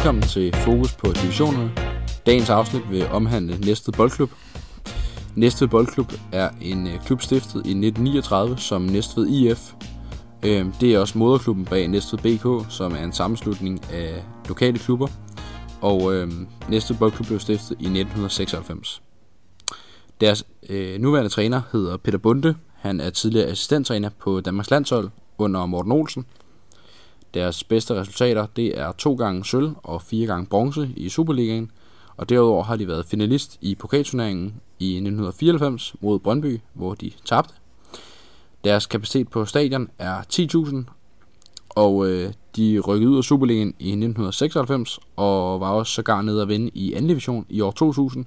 Velkommen til Fokus på divisionerne. Dagens afsnit vil omhandle Næstved Boldklub. Næstved Boldklub er en øh, klub stiftet i 1939 som Næstved IF. Øhm, det er også moderklubben bag Næstved BK, som er en sammenslutning af lokale klubber. Og øhm, Næstved Boldklub blev stiftet i 1996. Deres øh, nuværende træner hedder Peter Bunde. Han er tidligere assistenttræner på Danmarks landshold under Morten Olsen – deres bedste resultater det er to gange sølv og fire gange bronze i Superligaen, og derudover har de været finalist i pokalturneringen i 1994 mod Brøndby, hvor de tabte. Deres kapacitet på stadion er 10.000, og øh, de rykkede ud af Superligaen i 1996 og var også sågar nede at vinde i anden division i år 2000,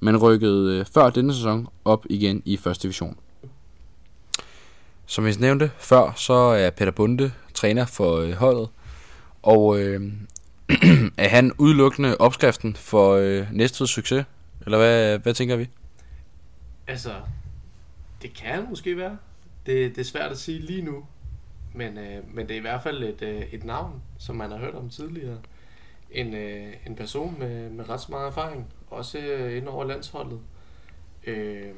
men rykkede øh, før denne sæson op igen i første division. Som vi nævnte før, så er Peter Bunde træner for øh, holdet. Og øh, er han udelukkende opskriften for øh, næste succes? Eller hvad, hvad tænker vi? Altså, det kan måske være. Det, det er svært at sige lige nu. Men, øh, men det er i hvert fald et, øh, et navn, som man har hørt om tidligere. En, øh, en person med, med ret så meget erfaring. Også øh, ind over landsholdet. Øh,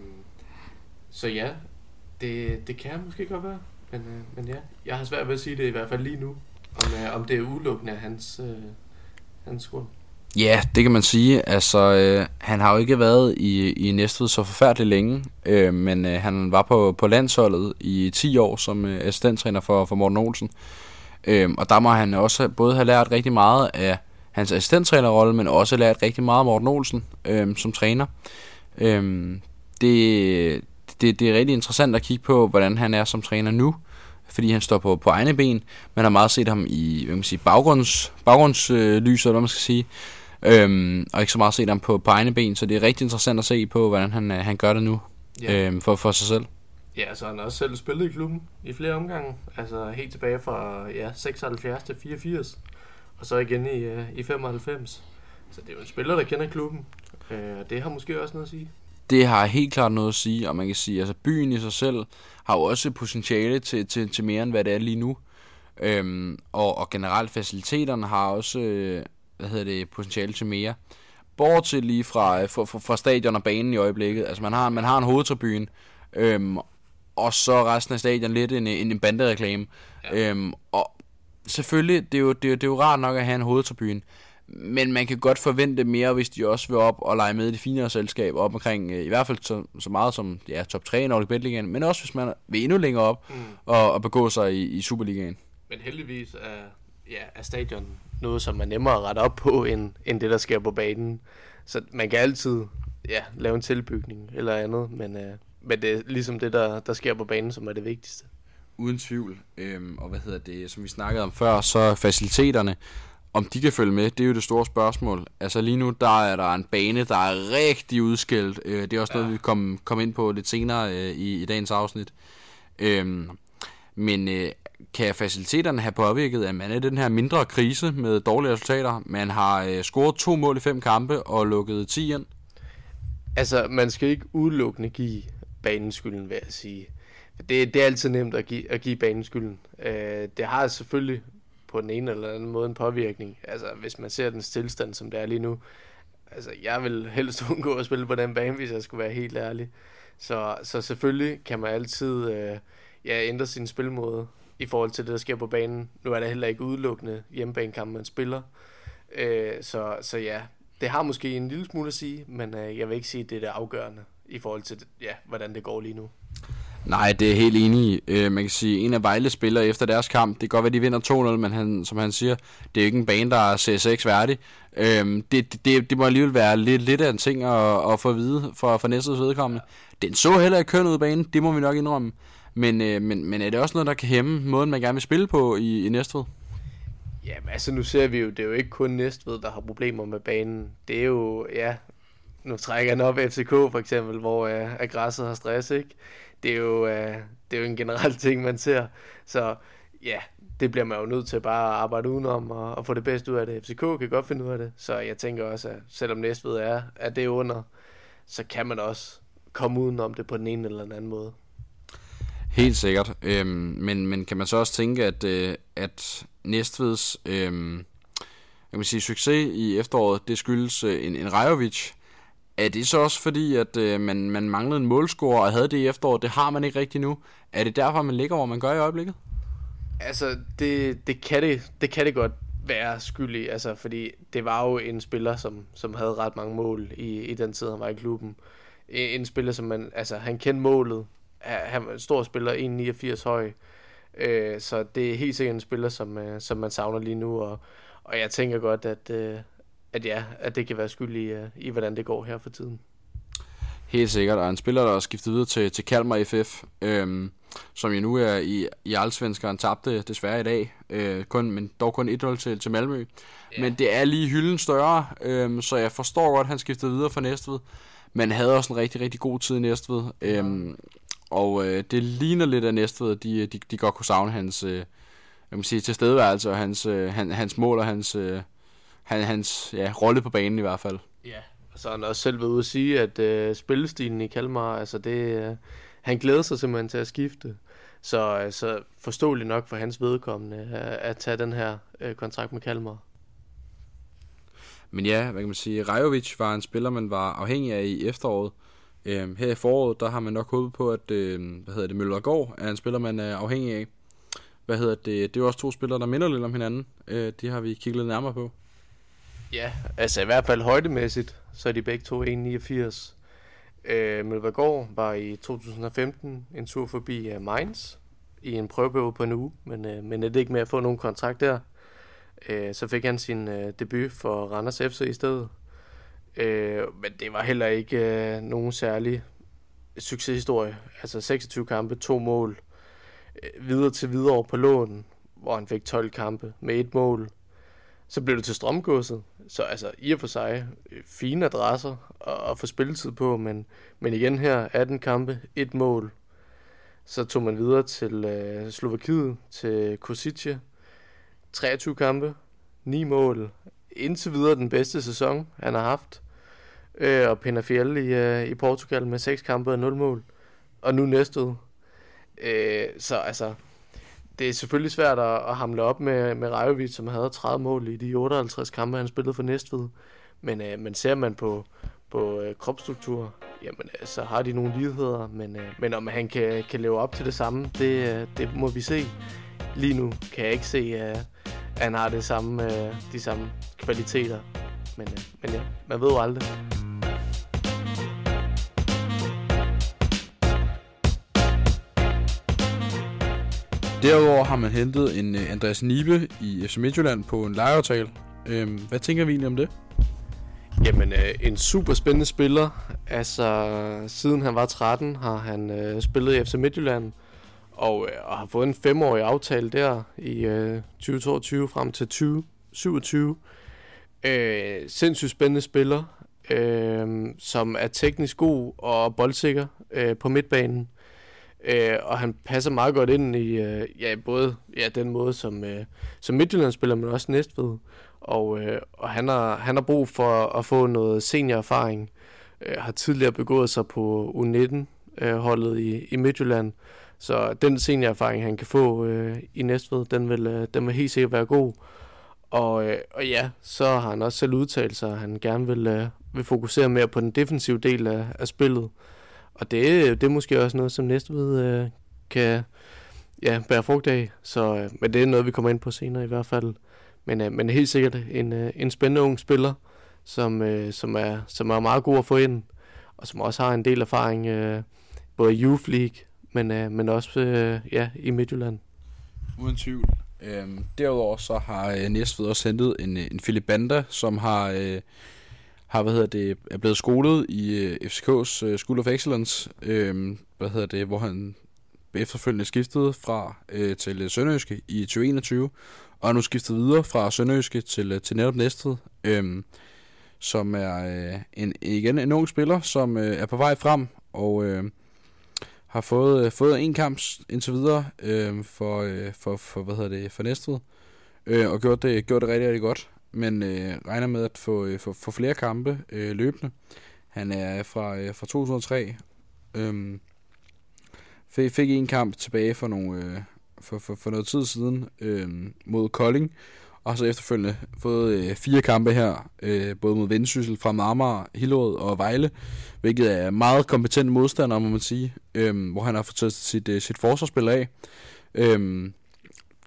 så ja, det, det kan måske godt være. Men, øh, men ja, jeg har svært ved at sige det i hvert fald lige nu, om, øh, om det er udelukkende af hans, øh, hans grund. Ja, det kan man sige. Altså, øh, han har jo ikke været i, i Næstved så forfærdeligt længe, øh, men øh, han var på, på landsholdet i 10 år som øh, assistenttræner for, for Morten Olsen. Øh, og der må han også både have lært rigtig meget af hans assistenttrænerrolle, men også lært rigtig meget af Morten Olsen øh, som træner. Øh, det, det, det er rigtig interessant at kigge på, hvordan han er som træner nu, fordi han står på, på egne ben. Man har meget set ham i hvad man sige, baggrunds, baggrundslyset, eller hvad man skal sige, øhm, og ikke så meget set ham på, på egne ben, så det er rigtig interessant at se på, hvordan han, han gør det nu ja. øhm, for, for sig selv. Ja, så altså, han har også selv spillet i klubben i flere omgange, altså helt tilbage fra ja, 76 til 84, og så igen i, uh, i 95. Så det er jo en spiller, der kender klubben, uh, og det har måske også noget at sige det har helt klart noget at sige, og man kan sige, altså byen i sig selv har jo også potentiale til, til, til mere end hvad det er lige nu. Øhm, og, og generelt faciliteterne har også, øh, hvad hedder det, potentiale til mere. Bortset lige fra, fra, fra, fra stadion og banen i øjeblikket. Altså man har, man har en hovedtribune, øhm, og så resten af stadion lidt en, en, en bandereklame. Ja. Øhm, og selvfølgelig, det er, jo, det, er, det er jo rart nok at have en hovedtribune. Men man kan godt forvente mere, hvis de også vil op og lege med i det finere selskab, op omkring øh, i hvert fald så, så meget som ja, top 3 i Nordic Bet Ligaen, men også hvis man vil endnu længere op mm. og, og begå sig i, i Superligaen. Men heldigvis er, ja, er stadion noget, som man nemmere at rette op på, end, end det, der sker på banen. Så man kan altid ja, lave en tilbygning eller andet, men, øh, men det er ligesom det, der, der sker på banen, som er det vigtigste. Uden tvivl. Øhm, og hvad hedder det, som vi snakkede om før, så faciliteterne om de kan følge med, det er jo det store spørgsmål. Altså lige nu, der er der en bane, der er rigtig udskilt. Øh, det er også ja. noget, vi kommer kom ind på lidt senere øh, i, i dagens afsnit. Øhm, men øh, kan faciliteterne have påvirket, at man er i den her mindre krise med dårlige resultater? Man har øh, scoret to mål i fem kampe og lukket 10 ind. Altså, man skal ikke udelukkende give banen skylden, vil jeg sige. Det, det er altid nemt at give, at give banen skylden. Øh, det har selvfølgelig på den ene eller anden måde en påvirkning. Altså, hvis man ser den tilstand, som det er lige nu. Altså, jeg vil helst undgå at spille på den bane, hvis jeg skulle være helt ærlig. Så, så selvfølgelig kan man altid øh, ja, ændre sin spilmåde i forhold til det, der sker på banen. Nu er det heller ikke udelukkende hjemmebanekamp, man spiller. Øh, så, så ja, det har måske en lille smule at sige, men øh, jeg vil ikke sige, at det er det afgørende i forhold til, ja, hvordan det går lige nu. Nej, det er helt enig. Øh, man kan sige, en af Vejle spiller efter deres kamp, det kan godt være, de vinder 2-0, men han, som han siger, det er ikke en bane, der er CSX værdig. Øh, det, det, det må alligevel være lidt, lidt af en ting at, at få at vide for, for næste vedkommende. Den så heller ikke køn ud af banen, det må vi nok indrømme. Men, øh, men, men er det også noget, der kan hæmme måden, man gerne vil spille på i, i Næstved? Jamen altså, nu ser vi jo, det er jo ikke kun Næstved, der har problemer med banen. Det er jo, ja, nu trækker han op FCK for eksempel, hvor øh, græsset har stress, ikke? det er jo, øh, det er jo en generel ting, man ser. Så ja, det bliver man jo nødt til bare at arbejde udenom og, og få det bedste ud af det. FCK kan godt finde ud af det, så jeg tænker også, at selvom Næstved er, er det under, så kan man også komme udenom det på den ene eller den anden måde. Helt sikkert. Øhm, men, men kan man så også tænke, at, øh, at Næstveds øhm, kan man sige, succes i efteråret, det skyldes øh, en, en Rajovic. Er det så også fordi, at øh, man, man manglede en målscore og havde det i efteråret? Det har man ikke rigtig nu. Er det derfor, man ligger, hvor man gør i øjeblikket? Altså, det, det, kan, det, det kan det godt være skyldig, altså, fordi det var jo en spiller, som, som havde ret mange mål i, i den tid, han var i klubben. En spiller, som man, altså, han kendte målet. Han var en stor spiller, 1,89 høj. Øh, så det er helt sikkert en spiller, som, øh, som man savner lige nu, og, og jeg tænker godt, at, øh, at ja, at det kan være skyld i, uh, i, hvordan det går her for tiden. Helt sikkert, og en spiller, der er skiftet videre til, til Kalmar FF, øhm, som jo nu er i, i Allsvenskeren, tabte desværre i dag, øh, kun, men dog kun 1-0 til, til Malmø. Yeah. Men det er lige hylden større, øhm, så jeg forstår godt, at han skiftede videre fra Næstved, men havde også en rigtig, rigtig god tid i Næstved. Øhm, og øh, det ligner lidt af Næstved, de, de, de godt kunne savne hans øh, jeg må sige, tilstedeværelse og hans, øh, hans, hans mål og hans... Øh, han, hans ja, rolle på banen i hvert fald. Ja, og så har han også selv været ude at sige, at øh, spillestilen i Kalmar, altså det, øh, han glæder sig simpelthen til at skifte. Så altså, forståeligt nok for hans vedkommende at, at tage den her øh, kontrakt med Kalmar. Men ja, hvad kan man sige, Rajovic var en spiller, man var afhængig af i efteråret. Øhm, her i foråret, der har man nok håbet på, at øh, hvad hedder det, Møllergaard er en spiller, man er afhængig af. Hvad hedder det, det er også to spillere, der minder lidt om hinanden. Øh, de har vi kigget lidt nærmere på. Ja, altså i hvert fald højdemæssigt, så er de begge to 1,89. Øh, Mølvergaard var i 2015 en tur forbi uh, Mainz i en prøveperiode på en uge, men, uh, men er det ikke med at få nogen kontrakt der. Uh, så fik han sin uh, debut for Randers FC i stedet. Uh, men det var heller ikke uh, nogen særlig succeshistorie. Altså 26 kampe, to mål. Uh, videre til videre på lån, hvor han fik 12 kampe med et mål. Så blev det til strømgåset. Så altså, i og for sig, øh, fine adresser at, at få spilletid på, men, men igen her, 18 kampe, et mål. Så tog man videre til øh, Slovakiet, til Kosice. 23 kampe, 9 mål. Indtil videre den bedste sæson, han har haft. Øh, og Penafiel i, øh, i Portugal med 6 kampe og 0 mål. Og nu næste øh, Så altså, det er selvfølgelig svært at, at hamle op med, med Rajovic, som havde 30 mål i de 58 kampe, han spillede for Næstved. Men, øh, men ser man på, på øh, kropstruktur, jamen øh, så har de nogle ligheder, men, øh, men om han kan, kan leve op til det samme, det, øh, det må vi se. Lige nu kan jeg ikke se, øh, at han har det samme, øh, de samme kvaliteter. Men, øh, men ja, man ved jo aldrig. Derudover har man hentet en uh, Andreas Nibe i FC Midtjylland på en lejeaftale. Øhm, hvad tænker vi egentlig om det? Jamen, øh, en super spændende spiller. Altså, siden han var 13, har han øh, spillet i FC Midtjylland, og, øh, og har fået en femårig aftale der i øh, 2022 frem til 2027. Øh, sindssygt spændende spiller, øh, som er teknisk god og boldsikker øh, på midtbanen. Øh, og han passer meget godt ind i øh, ja, både ja, den måde, som, øh, som Midtjylland spiller, men også Næstved. Og, øh, og han, har, han har brug for at få noget seniorerfaring. Øh, har tidligere begået sig på U19-holdet øh, i, i Midtjylland. Så den seniorerfaring, han kan få øh, i Næstved, den vil, øh, den vil helt sikkert være god. Og, øh, og ja, så har han også selv udtalt sig, at han gerne vil, øh, vil fokusere mere på den defensive del af, af spillet. Og det, det er måske også noget, som Næstved øh, kan ja, bære frugt af. Så, øh, men det er noget, vi kommer ind på senere i hvert fald. Men, øh, men helt sikkert en, øh, en spændende ung spiller, som, øh, som, er, som er meget god at få ind, og som også har en del erfaring, øh, både i Youth League, men, øh, men også øh, ja, i Midtjylland. Uden tvivl. Øhm, derudover så har øh, Næstved også hentet en, øh, en Philip Banda, som har... Øh, har hvad hedder det, er blevet skolet i øh, FCK's øh, School of Excellence, øh, hvad hedder det, hvor han efterfølgende skiftede fra øh, til øh, Sønderjyske i 2021, og er nu skiftet videre fra Sønderjyske til, øh, til netop Næstved, øh, som er øh, en, igen en ung spiller, som øh, er på vej frem, og øh, har fået, øh, fået en kamp indtil videre øh, for, øh, for, for, hvad hedder det, for Næstved, øh, og gjort det, gjort det rigtig, rigtig godt men øh, regner med at få, øh, få, få flere kampe øh, løbende. Han er fra, øh, fra 2003. Øhm, fik, fik en kamp tilbage for, nogle, øh, for, for, for noget tid siden øh, mod Kolding, og så efterfølgende fået øh, fire kampe her, øh, både mod Vendsyssel, fra Marmar, Hillerød og Vejle, hvilket er meget kompetent modstander, må man sige, øh, hvor han har fået taget sit, øh, sit forsvarsspil af. Øh,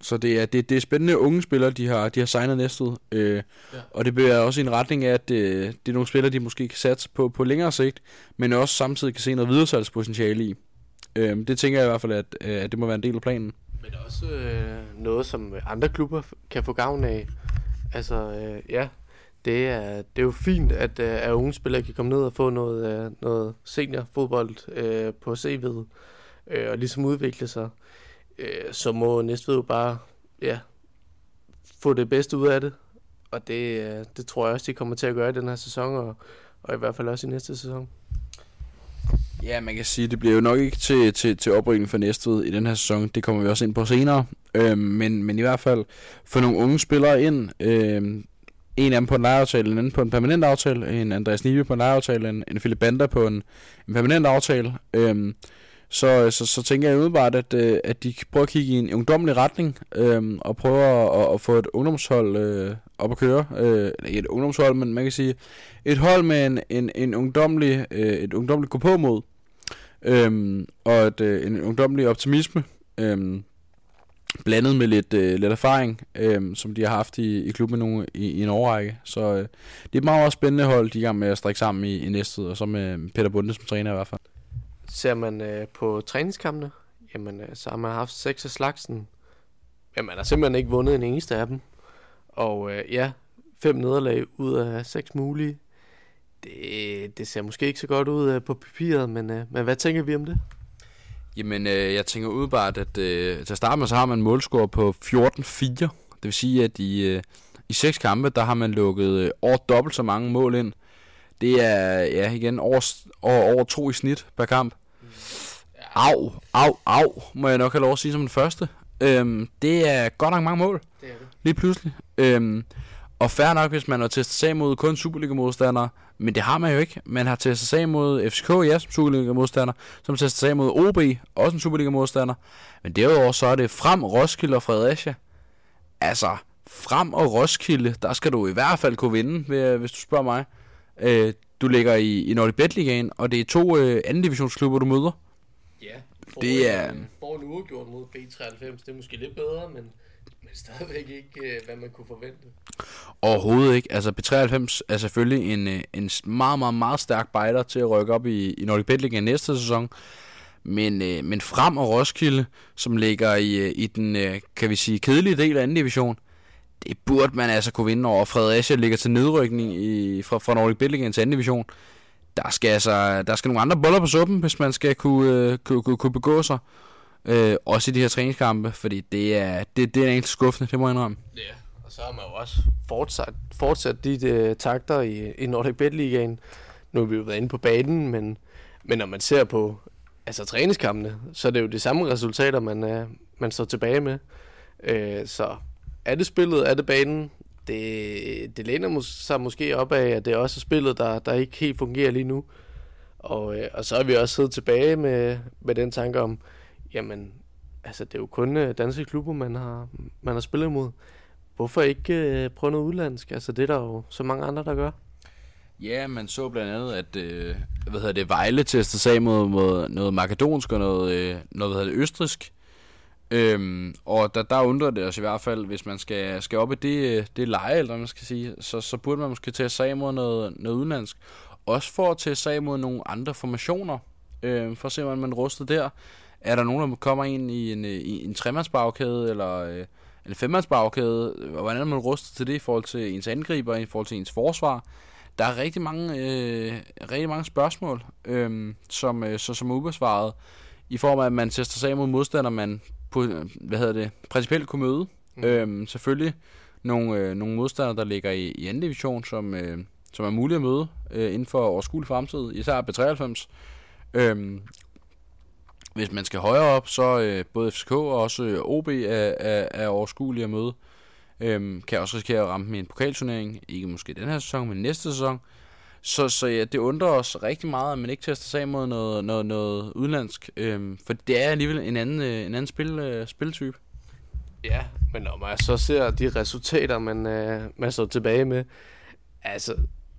så det er, det, det er spændende unge spillere, de har, de har signet næstet. Øh, ja. Og det bliver også i en retning af, at det, øh, det er nogle spillere, de måske kan satse på på længere sigt, men også samtidig kan se noget videresalgspotentiale i. Øh, det tænker jeg i hvert fald, at, øh, at det må være en del af planen. Men også øh, noget, som andre klubber kan få gavn af. Altså, øh, ja, det er, det er jo fint, at, øh, at unge spillere kan komme ned og få noget, øh, noget seniorfodbold øh, på CV'et, øh, og ligesom udvikle sig. Øh, så må Næstved jo bare ja, få det bedste ud af det. Og det, øh, det tror jeg også, de kommer til at gøre i den her sæson, og, og i hvert fald også i næste sæson. Ja, man kan sige, det bliver jo nok ikke til, til, til oprykning for Næstved i den her sæson. Det kommer vi også ind på senere. Øh, men, men i hvert fald få nogle unge spillere ind. Øh, en af dem på en lejeaftale, en anden på en permanent aftale. En Andreas Nive på en lejeaftale, en, en Philip Banda på en, en permanent aftale. Øhm, så, øh, så, så tænker jeg udebart, at, øh, at de prøver at kigge i en ungdommelig retning, øh, og prøver at, at få et ungdomshold øh, op at køre. Øh, ikke et ungdomshold, men man kan sige et hold med en, en, en ungdommelig, øh, et ungdommeligt gå på mod, øh, og et, øh, en ungdommelig optimisme, øh, blandet med lidt, øh, lidt erfaring, øh, som de har haft i, i klubben nogle, i, i en årrække. Så øh, det er et meget, meget spændende hold, de er i gang med at strikke sammen i, i næste og så med Peter Bunde som træner i hvert fald. Ser man øh, på træningskampene, jamen øh, så har man haft seks af slagsen. Jamen, man har simpelthen ikke vundet en eneste af dem. Og øh, ja, fem nederlag ud af seks mulige. Det, det ser måske ikke så godt ud øh, på papiret, men, øh, men hvad tænker vi om det? Jamen, øh, jeg tænker udebart, at øh, til at starte med, så har man en målscore på 14-4. Det vil sige, at i, øh, i seks kampe, der har man lukket øh, over dobbelt så mange mål ind. Det er, ja, igen, over, over, over to i snit per kamp. Au, au, au, må jeg nok have lov at sige som den første. Øhm, det er godt nok mange mål. Det er det. Lige pludselig. Øhm, og fair nok, hvis man har testet sig mod kun Superliga-modstandere, men det har man jo ikke. Man har testet sig mod FCK, ja, som Superliga-modstander, som testet sig mod OB, også en Superliga-modstander. Men derudover så er det frem Roskilde og Fredericia. Altså, frem og Roskilde, der skal du i hvert fald kunne vinde, hvis du spørger mig. Øh, du ligger i, i Nordic Bet Ligaen, og det er to øh, anden divisionsklubber, du møder. Ja, det er... Får en uafgjort mod B93, det er måske lidt bedre, men, men stadigvæk ikke, øh, hvad man kunne forvente. Overhovedet ikke. Altså B93 er selvfølgelig en, øh, en meget, meget, meget stærk bejder til at rykke op i, i Nordic Bet Ligaen næste sæson. Men, øh, men frem og Roskilde, som ligger i, øh, i den, øh, kan vi sige, kedelige del af anden division, det burde man altså kunne vinde over. Fredericia ligger til nedrykning i, fra, fra Nordic Billigen til anden division. Der skal altså der skal nogle andre boller på suppen, hvis man skal kunne, øh, kunne, kunne, kunne begå sig. Øh, også i de her træningskampe, fordi det er, det, det er egentlig skuffende, det må jeg indrømme. Ja, og så har man jo også fortsat, fortsat de, de øh, takter i, i Nordic Bet Ligaen. Nu har vi jo været inde på banen, men, men når man ser på altså, træningskampene, så er det jo de samme resultater, man, øh, man står tilbage med. Øh, så er det spillet, er det banen? Det, det læner sig måske op af, at det er også spillet, der, der ikke helt fungerer lige nu. Og, øh, og så er vi også siddet tilbage med, med den tanke om, jamen, altså det er jo kun øh, danske klubber, man har, man har spillet imod. Hvorfor ikke øh, prøve noget udlandsk? Altså det er der jo så mange andre, der gør. Ja, man så blandt andet, at øh, hvad hedder det, Vejle testede sig mod, mod noget makedonsk og noget, øh, noget hvad hedder det, østrisk. Øhm, og der, der undrer det os i hvert fald, hvis man skal, skal op i det, det leje, eller man skal sige, så, så burde man måske tage sig mod noget, noget udenlandsk. Også for at tage sig mod nogle andre formationer, øhm, for at se, hvordan man rustet der. Er der nogen, der kommer ind i en, øh, i en tremandsbagkæde, eller øh, en femmandsbagkæde? Hvordan er man rustet til det i forhold til ens angriber, i forhold til ens forsvar? Der er rigtig mange, øh, rigtig mange spørgsmål, øh, som, øh, så, som er ubesvaret i form af, at man tester sig mod modstander, man hvad hedder det, principielt kunne møde. Mm. Øhm, selvfølgelig nogle, øh, nogle modstandere, der ligger i, i anden division, som, øh, som er mulige at møde øh, inden for overskuelig fremtid, især B93. Øhm, hvis man skal højere op, så øh, både FCK og også øh, OB er, er, er overskuelige at møde. Øhm, kan også risikere at ramme med en pokalturnering, ikke måske den her sæson, men næste sæson. Så, så ja, det undrer os rigtig meget, at man ikke tester sig mod noget, noget, noget udenlandsk. Øhm, for det er alligevel en anden, øh, en anden spil, øh, spiltype. Ja, men når man så ser de resultater, man, øh, man står tilbage med, altså,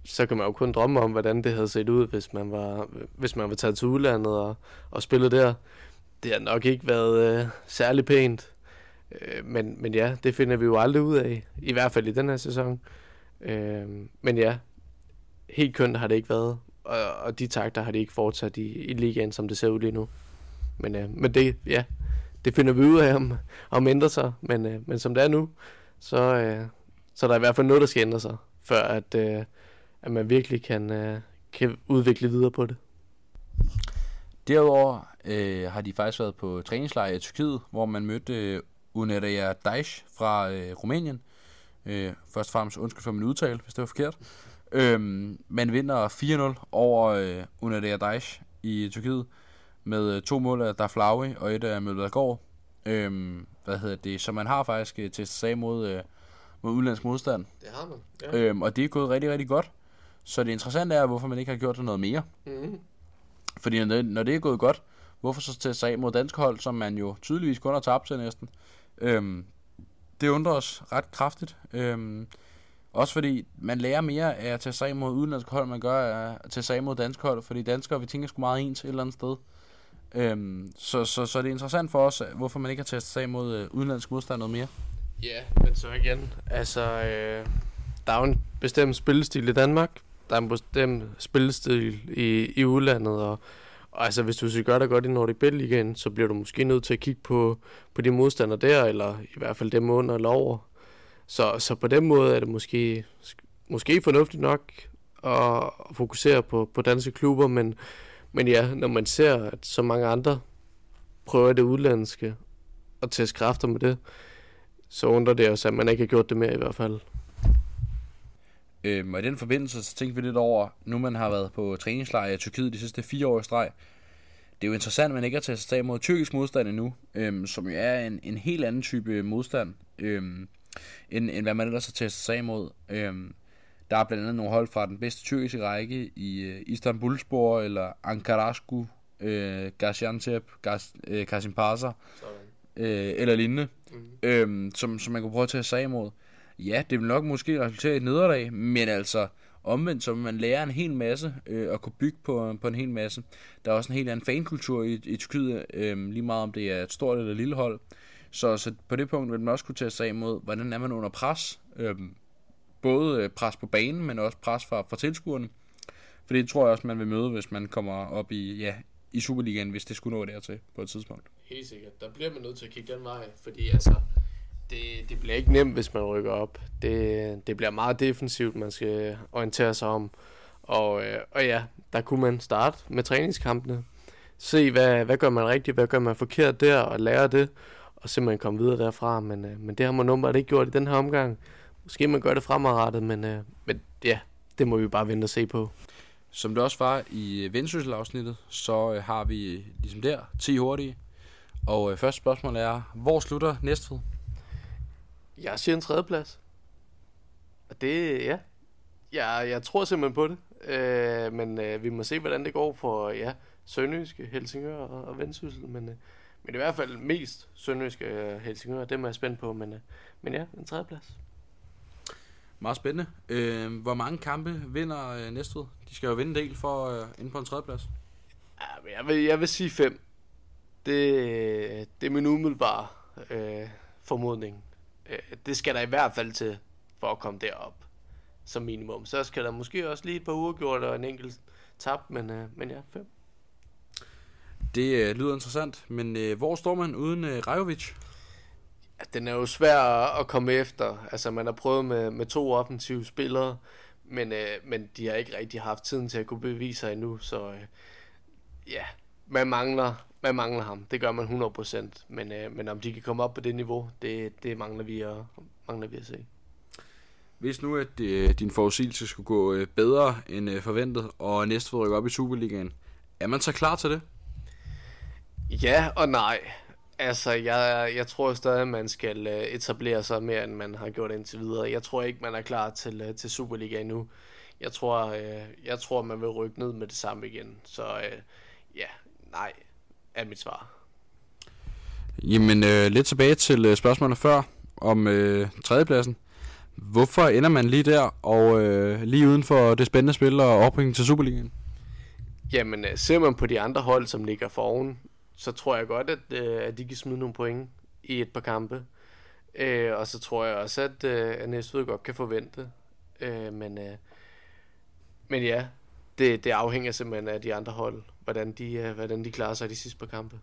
så kan man jo kun drømme om, hvordan det havde set ud, hvis man var, hvis man var taget til udlandet og, og spillet der. Det har nok ikke været øh, særlig pænt. Øh, men, men ja, det finder vi jo aldrig ud af. I hvert fald i den her sæson. Øh, men ja, helt kønt har det ikke været. Og, og de takter har de ikke fortsat i, i ligaen, som det ser ud lige nu. Men, øh, men det, ja, det finder vi ud af, om, om ændrer sig. Men, øh, men som det er nu, så, øh, så er der i hvert fald noget, der skal ændre sig, før at, øh, at man virkelig kan, øh, kan udvikle videre på det. Derudover øh, har de faktisk været på træningslejr i Tyrkiet, hvor man mødte øh, Uneria Daesh fra øh, Rumænien. Øh, først og fremmest undskyld for min udtale, hvis det var forkert. Øh, man vinder 4-0 over øh, Uneria Daesh i Tyrkiet med øh, to mål af Daflawi og et af Møllergaard. Øh, hvad hedder det? Så man har faktisk øh, testet sig mod, øh, mod udenlandsk modstand. Det har man, ja. Øh, og det er gået rigtig, rigtig godt. Så det interessante er, hvorfor man ikke har gjort det noget mere. Mm-hmm. Fordi når det, når det er gået godt, hvorfor så tage sig af mod dansk hold, som man jo tydeligvis kun har tabt til næsten? Øhm, det undrer os ret kraftigt. Øhm, også fordi man lærer mere af at tage sig mod udenlandske hold, man gør af at tage sig mod dansk hold, fordi danskere, vi tænker sgu meget ens et eller andet sted. Øhm, så, så, så det er interessant for os, hvorfor man ikke har testet sig mod øh, udenlandsk modstand noget mere. Ja, men så igen, altså, øh, der er jo en bestemt spillestil i Danmark, der er en bestemt spillestil i, i udlandet, og, og altså, hvis du skal gøre det godt i Nordic Bet igen, så bliver du måske nødt til at kigge på, på de modstandere der, eller i hvert fald dem under eller over. Så, så på den måde er det måske, måske fornuftigt nok at fokusere på, på danske klubber, men, men ja, når man ser, at så mange andre prøver det udlandske og teste kræfter med det, så undrer det os, at man ikke har gjort det mere i hvert fald. Øhm, og i den forbindelse, så tænkte vi lidt over, nu man har været på træningslejr i Tyrkiet de sidste fire år i streg, det er jo interessant, at man ikke har taget sig mod tyrkisk modstand endnu, øhm, som jo er en, en helt anden type modstand, øhm, end, end hvad man ellers har taget sig mod. Øhm, der er blandt andet nogle hold fra den bedste tyrkiske række i øh, Istanbulspor eller Ankarasku, øh, Gaziantep, Gaz, øh, Kasimpasa øh, eller lignende, mm. øhm, som, som man kunne prøve at tage sig imod. Ja, det vil nok måske resultere i et nederlag, men altså omvendt, så man lærer en hel masse øh, og kunne bygge på, på en hel masse. Der er også en helt anden fankultur i, i Tyrkiet, øh, lige meget om det er et stort eller lille hold. Så, så på det punkt vil man også kunne tage sig imod, hvordan er man under pres. Øhm, både øh, pres på banen, men også pres fra, fra tilskuerne. For det tror jeg også, man vil møde, hvis man kommer op i, ja, i Superligaen, hvis det skulle nå dertil på et tidspunkt. Helt sikkert. Der bliver man nødt til at kigge den vej, fordi altså, det, det bliver ikke nemt, hvis man rykker op. Det, det bliver meget defensivt, man skal orientere sig om. Og, øh, og ja, der kunne man starte med træningskampene. Se, hvad, hvad gør man rigtigt, hvad gør man forkert der, og lære det, og simpelthen komme videre derfra. Men, øh, men det har man nummer ikke gjort i den her omgang. Måske man gør det fremadrettet, men, øh, men ja, det må vi bare vente og se på. Som det også var i vendsyssel-afsnittet, så øh, har vi ligesom der 10 hurtige. Og øh, første spørgsmål er, hvor slutter Næstved? Jeg siger en tredjeplads. Og det, ja. Jeg, jeg tror simpelthen på det. Øh, men øh, vi må se, hvordan det går for ja, Sønderjyske, Helsingør og, og Vendsyssel. Men, øh, men i hvert fald mest Sønderjyske og Helsingør, dem er jeg spændt på. Men, øh, men ja, en tredjeplads. Meget spændende. Øh, hvor mange kampe vinder øh, Næstved? De skal jo vinde en del for øh, inde på en tredjeplads. Ja, jeg, vil, jeg vil sige fem. Det, det er min umiddelbare øh, formodning. Øh, det skal der i hvert fald til, for at komme derop som minimum. Så skal der måske også lige et par uger gjort og en enkelt tab, men, øh, men ja, fem. Det øh, lyder interessant, men øh, hvor står man uden øh, Rajovic? Ja, den er jo svær at komme efter. Altså, man har prøvet med, med to offensive spillere, men, øh, men de har ikke rigtig haft tiden til at kunne bevise sig endnu, så øh, ja, man mangler man mangler ham. Det gør man 100%. Men, øh, men om de kan komme op på det niveau, det, det mangler, vi at, mangler vi at se. Hvis nu, at øh, din forudsigelse skulle gå øh, bedre end øh, forventet, og næste rykke op i Superligaen, er man så klar til det? Ja og nej. Altså, jeg, jeg tror stadig, at man skal øh, etablere sig mere, end man har gjort indtil videre. Jeg tror ikke, man er klar til, øh, til Superliga endnu. Jeg tror, øh, jeg tror, man vil rykke ned med det samme igen. Så ja, nej, er mit svar. Jamen, øh, lidt tilbage til øh, spørgsmålet før om øh, tredjepladsen. Hvorfor ender man lige der, og øh, lige uden for det spændende spil og oprykning til Superligaen? Jamen, ser man på de andre hold, som ligger foroven, så tror jeg godt, at, øh, at de kan smide nogle point i et par kampe. Øh, og så tror jeg også, at, øh, at Næstved godt kan forvente. Øh, men, øh, men ja, det, det afhænger simpelthen af de andre hold, hvordan de, øh, hvordan de klarer sig i de sidste par kampe.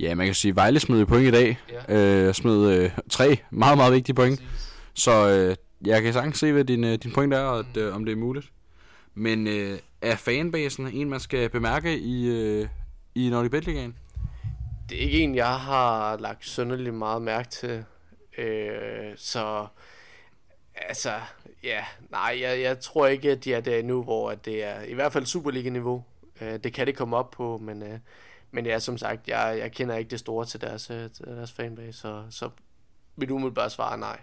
Ja, man kan sige, at Vejle smed point i dag. Ja. Øh, smed øh, tre meget, meget vigtige point. Præcis. Så øh, jeg kan sagtens se, hvad din, øh, din point er, og at, øh, om det er muligt. Men øh, er fanbasen en, man skal bemærke i, øh, i Nordic Bet Ligaen? Det er ikke en, jeg har lagt sønderligt meget mærke til. Øh, så altså, ja, nej, jeg, jeg tror ikke, at de er der endnu, hvor det er i hvert fald Superliga-niveau. Øh, det kan det komme op på, men, øh, men ja, som sagt, jeg, jeg kender ikke det store til deres, øh, deres fanbase, så, så vil du bare svare nej.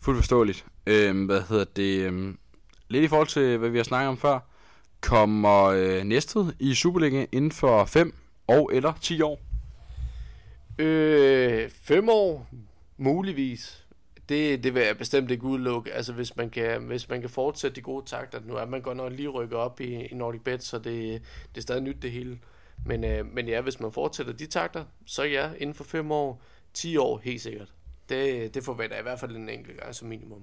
Fuldt forståeligt. Øh, hvad hedder det? Øh, lidt i forhold til, hvad vi har snakket om før. Kommer øh, næstet i Superliga inden for 5 og eller 10 år? Øh, 5 år, muligvis. Det, det vil jeg bestemt ikke udelukke. Altså hvis man kan, hvis man kan fortsætte de gode takter. Nu er man godt nok lige rykket op i, i Nordic Bet, så det, det er stadig nyt det hele. Men, øh, men ja, hvis man fortsætter de takter, så ja, inden for 5 år, 10 år helt sikkert. Det, det forventer jeg i hvert fald en enkelt gang som minimum.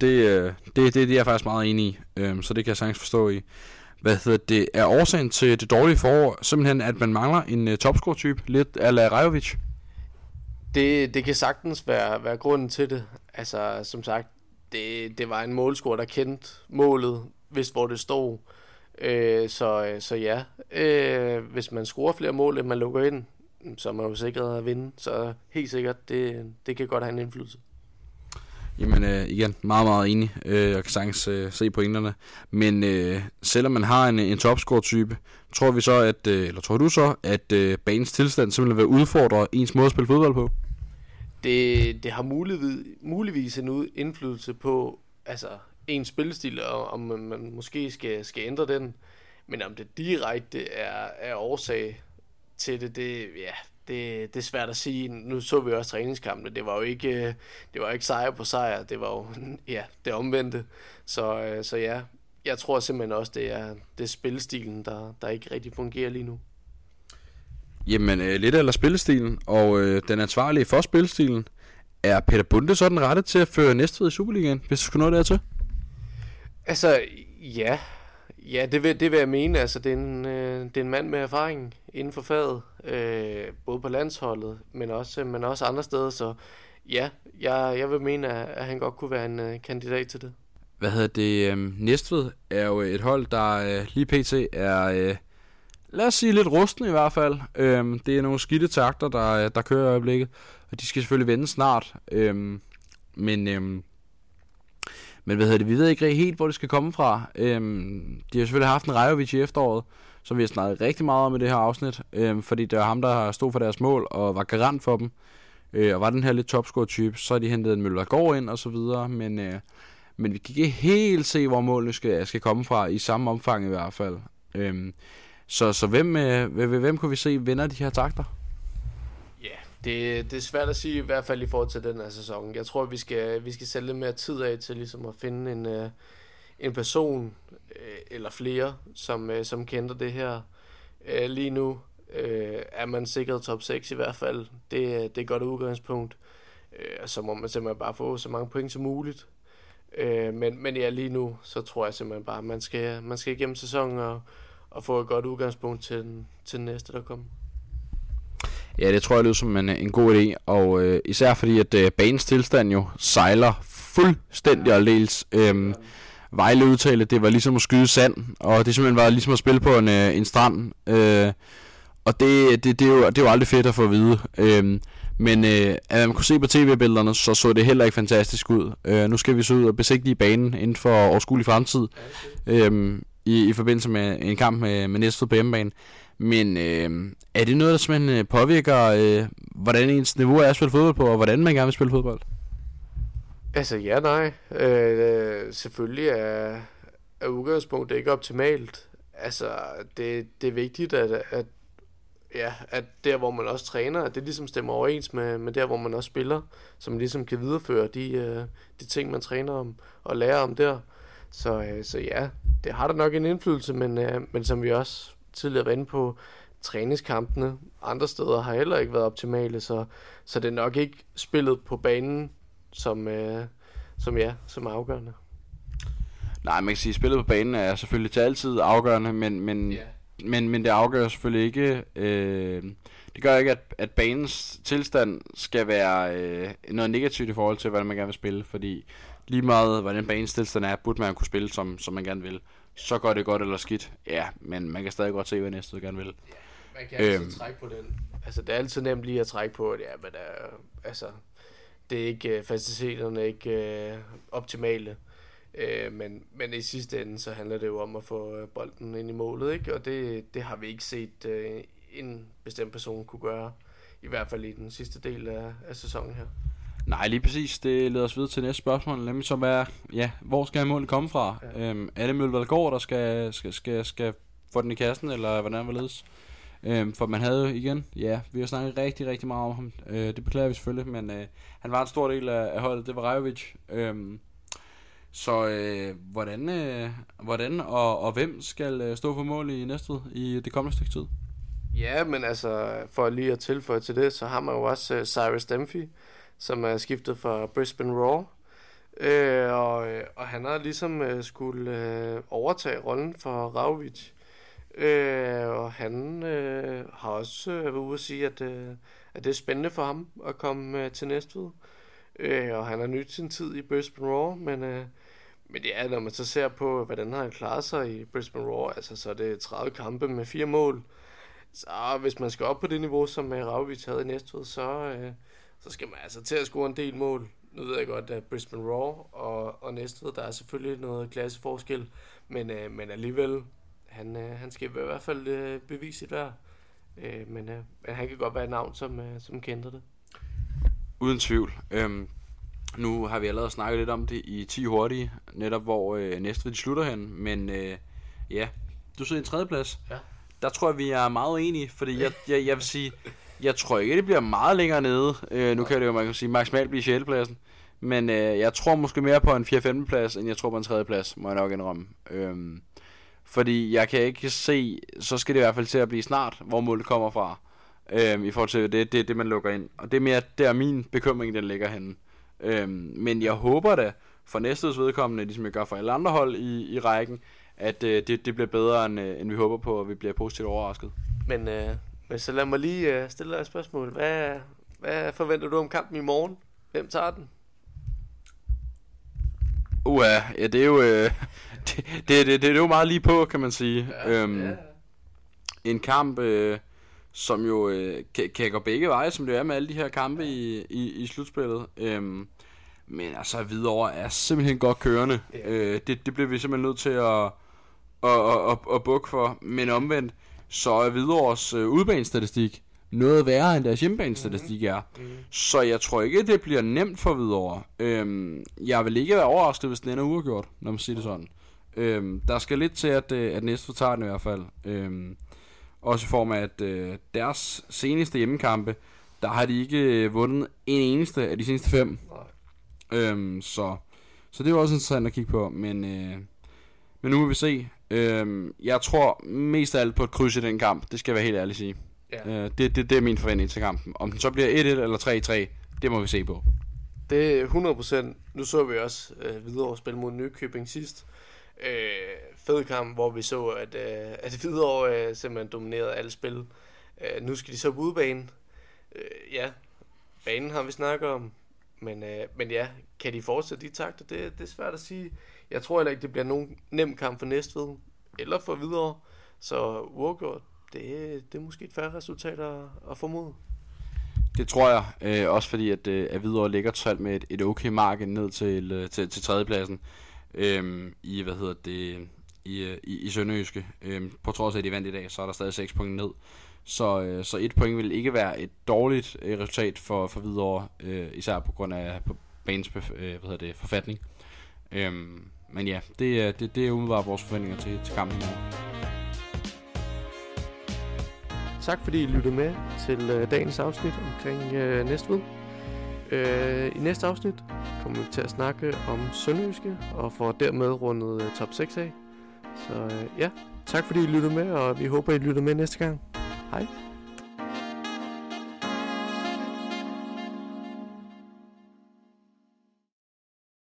Det, øh, det, det, det er jeg faktisk meget enig i, øhm, så det kan jeg sagtens forstå i. Hvad hedder det? Er årsagen til det dårlige forår simpelthen, at man mangler en uh, topscore-type, lidt ala Rajovic? Det, det kan sagtens være, være grunden til det. Altså, som sagt, det, det var en målscore, der kendte målet, hvis hvor det stod. Øh, så, øh, så ja, øh, hvis man scorer flere mål, end man lukker ind, så er man jo sikret at vinde. Så helt sikkert, det, det kan godt have en indflydelse. Jamen øh, igen, meget, meget enig. Øh, jeg kan sagtens øh, se pointerne. Men øh, selvom man har en, en topscore-type, tror vi så, at, øh, eller tror du så, at øh, banens tilstand simpelthen vil udfordre ens måde at spille fodbold på? Det, det har muligvis, muligvis en indflydelse på altså, ens spillestil, og om man, man måske skal, skal ændre den. Men om det direkte er, er årsag til det, det, ja, det, det er svært at sige. Nu så vi også træningskampene. Det var jo ikke, det var ikke sejr på sejr. Det var jo ja, det omvendte. Så, øh, så ja, jeg tror simpelthen også, det er, det er spillestilen, der, der ikke rigtig fungerer lige nu. Jamen, øh, lidt eller spillestilen, og øh, den ansvarlige for spillestilen, er Peter Bunde så den rette til at føre Næstved i Superligaen, hvis du skulle nå dertil? Altså, ja. Ja, det vil, det vil jeg mene. Altså, det er, en, øh, det er en mand med erfaring inden for faget, øh, både på landsholdet, men også, men også andre steder. Så ja, jeg, jeg vil mene, at, at han godt kunne være en øh, kandidat til det. Hvad hedder det? Øh, Næstved er jo et hold, der øh, lige pt. er... Øh, lad os sige lidt rusten i hvert fald. Øh, det er nogle skidte takter, der, der kører i øjeblikket, og de skal selvfølgelig vende snart. Øh, men Øh, men hvad hedder det, vi ved ikke helt, hvor det skal komme fra. Øhm, de har selvfølgelig haft en Rejovic i efteråret, som vi har snakket rigtig meget om i det her afsnit, øhm, fordi det var ham, der stod for deres mål og var garant for dem. Øh, og var den her lidt topscore-type, så har de hentet en Møller går ind og så videre, men, øh, men vi kan ikke helt se, hvor målene skal, skal komme fra, i samme omfang i hvert fald. Øhm, så, så hvem, øh, hvem kunne vi se vinder de her takter? Det, det er svært at sige, i hvert fald i forhold til den her sæson. Jeg tror, vi skal, vi skal sætte lidt mere tid af til ligesom at finde en, øh, en person øh, eller flere, som, øh, som kender det her. Øh, lige nu øh, er man sikret top 6 i hvert fald. Det, det er et godt udgangspunkt. Øh, så må man simpelthen bare få så mange point som muligt. Øh, men, men ja, lige nu, så tror jeg simpelthen bare, at man skal, man skal igennem sæsonen og, og få et godt udgangspunkt til den, til den næste, der kommer. Ja, det tror jeg lyder som en, en god idé, og øh, især fordi, at øh, banens tilstand jo sejler fuldstændig ja. aldeles. Øhm. Vejle udtale, det var ligesom at skyde sand, og det simpelthen var ligesom at spille på en, øh, en strand. Øh, og det, det, det, er jo, det er jo aldrig fedt at få at vide. Øh, men øh, at man kunne se på tv-billederne, så så det heller ikke fantastisk ud. Øh, nu skal vi så ud og besigtige banen inden for overskuelig fremtid. Øh, i, i forbindelse med en kamp med, med Næstved på hjemmebane. Men øh, er det noget, der simpelthen øh, påvirker, øh, hvordan ens niveau er at spille fodbold på, og hvordan man gerne vil spille fodbold? Altså ja, nej. Øh, selvfølgelig er, er udgangspunktet ikke optimalt. Altså, det, det er vigtigt, at, at, ja, at der, hvor man også træner, at det ligesom stemmer overens med, med der, hvor man også spiller, så man ligesom kan videreføre de, øh, de ting, man træner om og lærer om der. Så, øh, så ja, det har da nok en indflydelse, men, øh, men som vi også tidligere var inde på, træningskampene andre steder har heller ikke været optimale, så, så det er nok ikke spillet på banen, som, øh, som ja, som er afgørende. Nej, man kan sige, at spillet på banen er selvfølgelig til altid afgørende, men, men, yeah. men, men det afgør selvfølgelig ikke... Øh, det gør ikke, at, at banens tilstand skal være øh, noget negativt i forhold til, hvordan man gerne vil spille, fordi lige meget, hvordan banens tilstand er, burde man kunne spille, som, som man gerne vil. Så går det godt eller skidt, ja, men man kan stadig godt se, hvad næste gerne vil. Yeah. Man kan altid øhm, trække på den. Altså, det er altid nemt lige at trække på, at ja, men, uh, altså, det er ikke, uh, faciliteterne er ikke uh, optimale. Uh, men, men i sidste ende, så handler det jo om at få bolden ind i målet, ikke? Og det, det har vi ikke set uh, en bestemt person kunne gøre, i hvert fald i den sidste del af, af sæsonen her. Nej, lige præcis. Det leder os videre til næste spørgsmål, nemlig som er, ja, hvor skal målet komme fra? Ja. Øhm, er det Mølvalgård, der skal, skal, skal, skal få den i kassen, eller hvordan var ledes? Øhm, for man havde igen, ja, vi har snakket rigtig, rigtig meget om ham. Øh, det beklager vi selvfølgelig, men øh, han var en stor del af, af holdet, det var Rajovic. Øhm, så øh, hvordan, øh, hvordan og, og hvem skal øh, stå for mål i næste i det kommende stykke tid? Ja, men altså, for lige at tilføje til det, så har man jo også uh, Cyrus Dempsey, som er skiftet fra Brisbane Raw. Øh, og, øh, og han har ligesom uh, skulle uh, overtage rollen for Ravic. Øh, og han øh, har også øh, været ude at sige, at, øh, at det er spændende for ham at komme øh, til Næstved. Øh, og han har nyt sin tid i Brisbane Raw, men, øh, men ja, når man så ser på, hvordan han har klaret sig i Brisbane Raw, altså så er det 30 kampe med fire mål. Så hvis man skal op på det niveau, som øh, Ravvic havde i Næstved, så, øh, så skal man altså til at score en del mål. Nu ved jeg godt, at Brisbane Raw og, og Næstved, der er selvfølgelig noget klasseforskel, men, øh, men alligevel han, øh, han skal i hvert fald øh, bevise sit værd. Øh, men, øh, men han kan godt være et navn, som, øh, som kender det. Uden tvivl. Øhm, nu har vi allerede snakket lidt om det i 10 hurtige, netop hvor øh, næste de slutter hen. Men øh, ja, du sidder i en tredjeplads. Ja. Der tror jeg, vi er meget enige, fordi jeg, jeg, jeg vil sige, jeg tror ikke, det bliver meget længere nede. Øh, nu kan det jo, man kan sige, maksimalt blive 6. pladsen. Men øh, jeg tror måske mere på en 4-5. plads, end jeg tror på en 3. plads, må jeg nok indrømme. Øhm, fordi jeg kan ikke se, så skal det i hvert fald til at blive snart, hvor målet kommer fra. Øhm, I forhold til det, det, det, man lukker ind. Og det er mere, der min bekymring, den ligger henne. Øhm, men jeg håber da, for næstes vedkommende, ligesom jeg gør for alle andre hold i, i rækken, at øh, det, det bliver bedre, end, øh, end vi håber på, og vi bliver positivt overrasket. Men, øh, men så lad mig lige øh, stille dig et spørgsmål. Hvad, hvad forventer du om kampen i morgen? Hvem tager den? Uh, ja, det er jo... Øh, det, det, det, det er jo meget lige på, kan man sige. Ja, øhm, ja. En kamp, øh, som jo øh, kan, kan gå begge veje, som det er med alle de her kampe i, i, i slutspillet. Øhm, men altså, videre er simpelthen godt kørende. Ja. Øh, det, det bliver vi simpelthen nødt til at, at, at, at, at bukke for. Men omvendt, så er Hvidovres øh, udbanestatistik noget værre end deres hjemmebanestatistik er. Mm. Så jeg tror ikke, det bliver nemt for Hvidovre. Øhm, jeg vil ikke være overrasket, hvis den ender uafgjort, når man siger det sådan. Øhm, der skal lidt til, at, øh, at næste tager den i hvert fald. Øhm, også i form af, at øh, deres seneste hjemmekampe, der har de ikke øh, vundet en eneste af de seneste fem. Øhm, så, så det er også interessant at kigge på. Men, øh, men nu må vi se. Øhm, jeg tror mest af alt på et kryds i den kamp. Det skal jeg være helt ærlig sige. Ja. Øh, det, det, det er min forventning til kampen. Om den så bliver 1-1 eller 3-3, det må vi se på. Det er 100%. Nu så vi også øh, videre spille mod Nykøbing sidst øh, fed kamp, hvor vi så, at, øh, at Hvidovre øh, simpelthen dominerede alle spil. Øh, nu skal de så på udbanen. Øh, ja, banen har vi snakket om, men, øh, men ja, kan de fortsætte de takter? Det, det er svært at sige. Jeg tror heller ikke, det bliver nogen nem kamp for Næstved, eller for videre. Så uafgjort, det, det er måske et færre resultat at, at formode. Det tror jeg, øh, også fordi at, øh, at Hvidovre ligger talt med et, et okay marked ned til, øh, til, til tredjepladsen øh, i, hvad hedder det, i, øh, i, i Sønderjyske. Øh, på trods af, at de vandt i dag, så er der stadig 6 point ned. Så, øh, så et point vil ikke være et dårligt øh, resultat for, for videre, øh, især på grund af på banens øh, hvad hedder det, forfatning. Øh, men ja, det, øh, det, det er umiddelbart vores forventninger til, til kampen i morgen. tak fordi I lyttede med til øh, dagens afsnit omkring øh, Næstved. Øh, I næste afsnit kommer vi til at snakke om Sønderjyske, og får dermed rundet øh, top 6 af. Så øh, ja, tak fordi I lyttede med, og vi håber I lytter med næste gang. Hej.